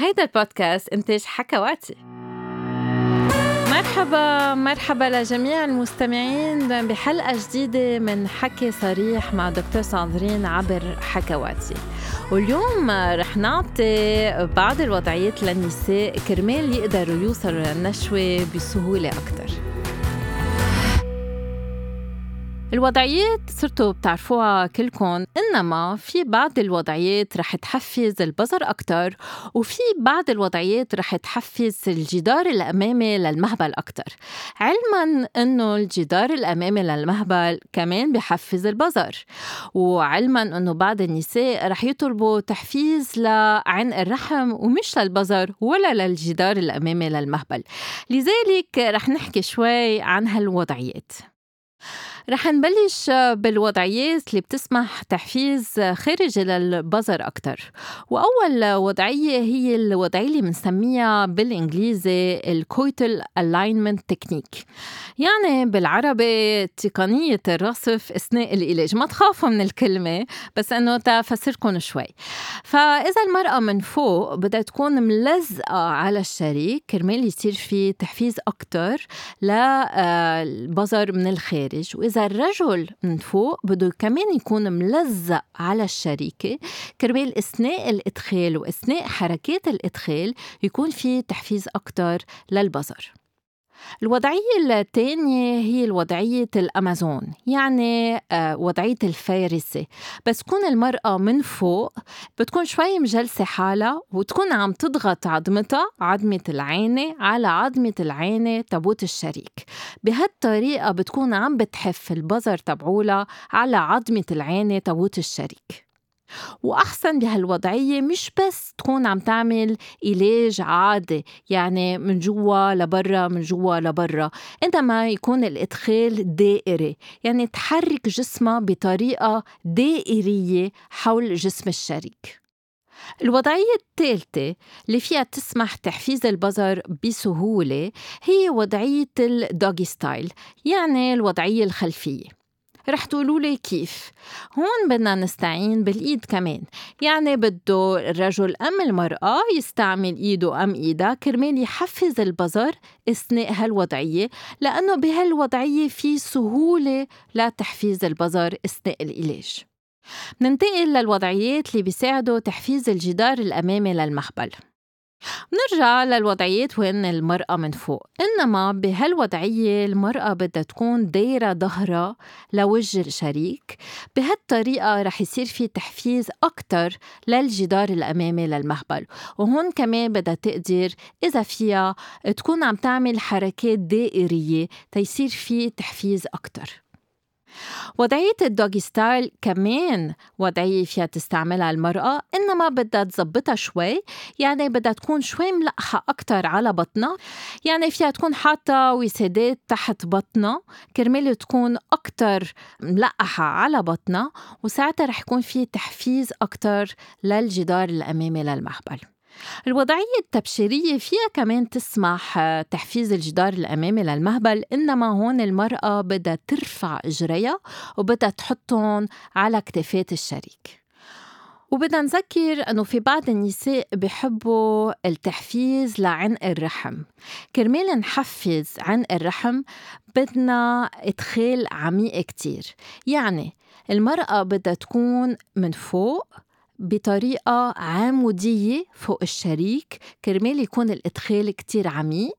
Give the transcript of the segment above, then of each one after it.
هيدا البودكاست إنتاج حكواتي. مرحبا مرحبا لجميع المستمعين بحلقة جديدة من حكي صريح مع دكتور ساندرين عبر حكواتي. واليوم رح نعطي بعض الوضعيات للنساء كرمال يقدروا يوصلوا للنشوة بسهولة أكتر. الوضعيات صرتوا بتعرفوها كلكم إنما في بعض الوضعيات رح تحفز البصر أكتر وفي بعض الوضعيات رح تحفز الجدار الأمامي للمهبل أكتر. علما إنه الجدار الأمامي للمهبل كمان بحفز البصر وعلما إنه بعض النساء رح يطلبوا تحفيز لعن الرحم ومش للبصر ولا للجدار الأمامي للمهبل. لذلك رح نحكي شوي عن هالوضعيات. رح نبلش بالوضعيات اللي بتسمح تحفيز خارجي للبزر أكتر. وأول وضعية هي الوضعية اللي بنسميها بالإنجليزي ال coital alignment technique يعني بالعربي تقنية الرصف أثناء العلاج ما تخافوا من الكلمة بس إنه تفسركم شوي. فإذا المرأة من فوق بدها تكون ملزقة على الشريك كرمال يصير في تحفيز أكتر للبظر من الخارج. وإذا إذا الرجل من فوق بده كمان يكون ملزق على الشريكة. كرمال أثناء الإدخال وأثناء حركات الإدخال يكون في تحفيز أكتر للبصر. الوضعية الثانية هي الوضعية الأمازون يعني آه، وضعية الفارسة. بس تكون المرأة من فوق بتكون شوي مجلسة حالها وتكون عم تضغط عظمتها عظمة العينة على عظمة العينة تبوت الشريك. بهالطريقة بتكون عم بتحف البزر تبعولها على عظمة العينة تبوت الشريك. وأحسن بهالوضعية مش بس تكون عم تعمل علاج عادي يعني من جوا لبرا من جوا لبرا. إنما يكون الإدخال دائري يعني تحرك جسمها بطريقة دائرية حول جسم الشريك. الوضعية الثالثة اللي فيها تسمح تحفيز البصر بسهولة هي وضعية الدوغي ستايل يعني الوضعية الخلفية. رح تقولوا لي كيف. هون بدنا نستعين بالإيد كمان. يعني بده الرجل أم المرأة يستعمل إيده أم إيدها. كرمال يحفز البزر أثناء هالوضعية لأنه بهالوضعية في سهولة لتحفيز البزر أثناء العلاج. ننتقل للوضعيات اللي بيساعدوا تحفيز الجدار الأمامي للمخبل. نرجع للوضعيات وين المرأة من فوق. إنما بهالوضعية المرأة بدها تكون دايرة ظهرها لوجه الشريك. بهالطريقة رح يصير في تحفيز أكتر للجدار الأمامي للمهبل. وهون كمان بدها تقدر إذا فيها تكون عم تعمل حركات دائرية تيصير في تحفيز أكتر. وضعية الدوغي ستايل كمان وضعية فيها تستعملها المرأة إنما بدها تظبطها شوي. يعني بدها تكون شوي ملقحة أكتر على بطنها. يعني فيها تكون حاطة وسادات تحت بطنها. كرمال تكون أكتر ملقحة على بطنها. وساعتها رح يكون في تحفيز أكتر للجدار الأمامي للمهبل الوضعية التبشيرية فيها كمان تسمح آه، تحفيز الجدار الأمامي للمهبل إنما هون المرأة بدها ترفع إجريها وبدها تحطهم على كتافات الشريك. وبدنا نذكر إنه في بعض النساء بحبوا التحفيز لعنق الرحم. كرمال نحفز عنق الرحم بدنا إدخال عميق كتير. يعني المرأة بدها تكون من فوق بطريقة عمودية فوق الشريك كرمال يكون الإدخال كتير عميق.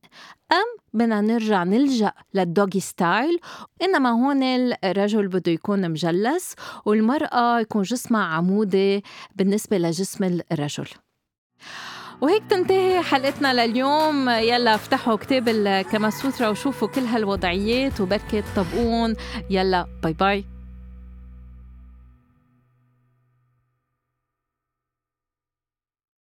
أم بدنا نرجع نلجأ للدوغي ستايل إنما هون الرجل بده يكون مجلس والمرأة يكون جسمها عمودي بالنسبة لجسم الرجل. وهيك تنتهي حلقتنا لليوم. يلا افتحوا كتاب الكماسوترا وشوفوا كل هالوضعيات وبركة طبقون يلا باي باي.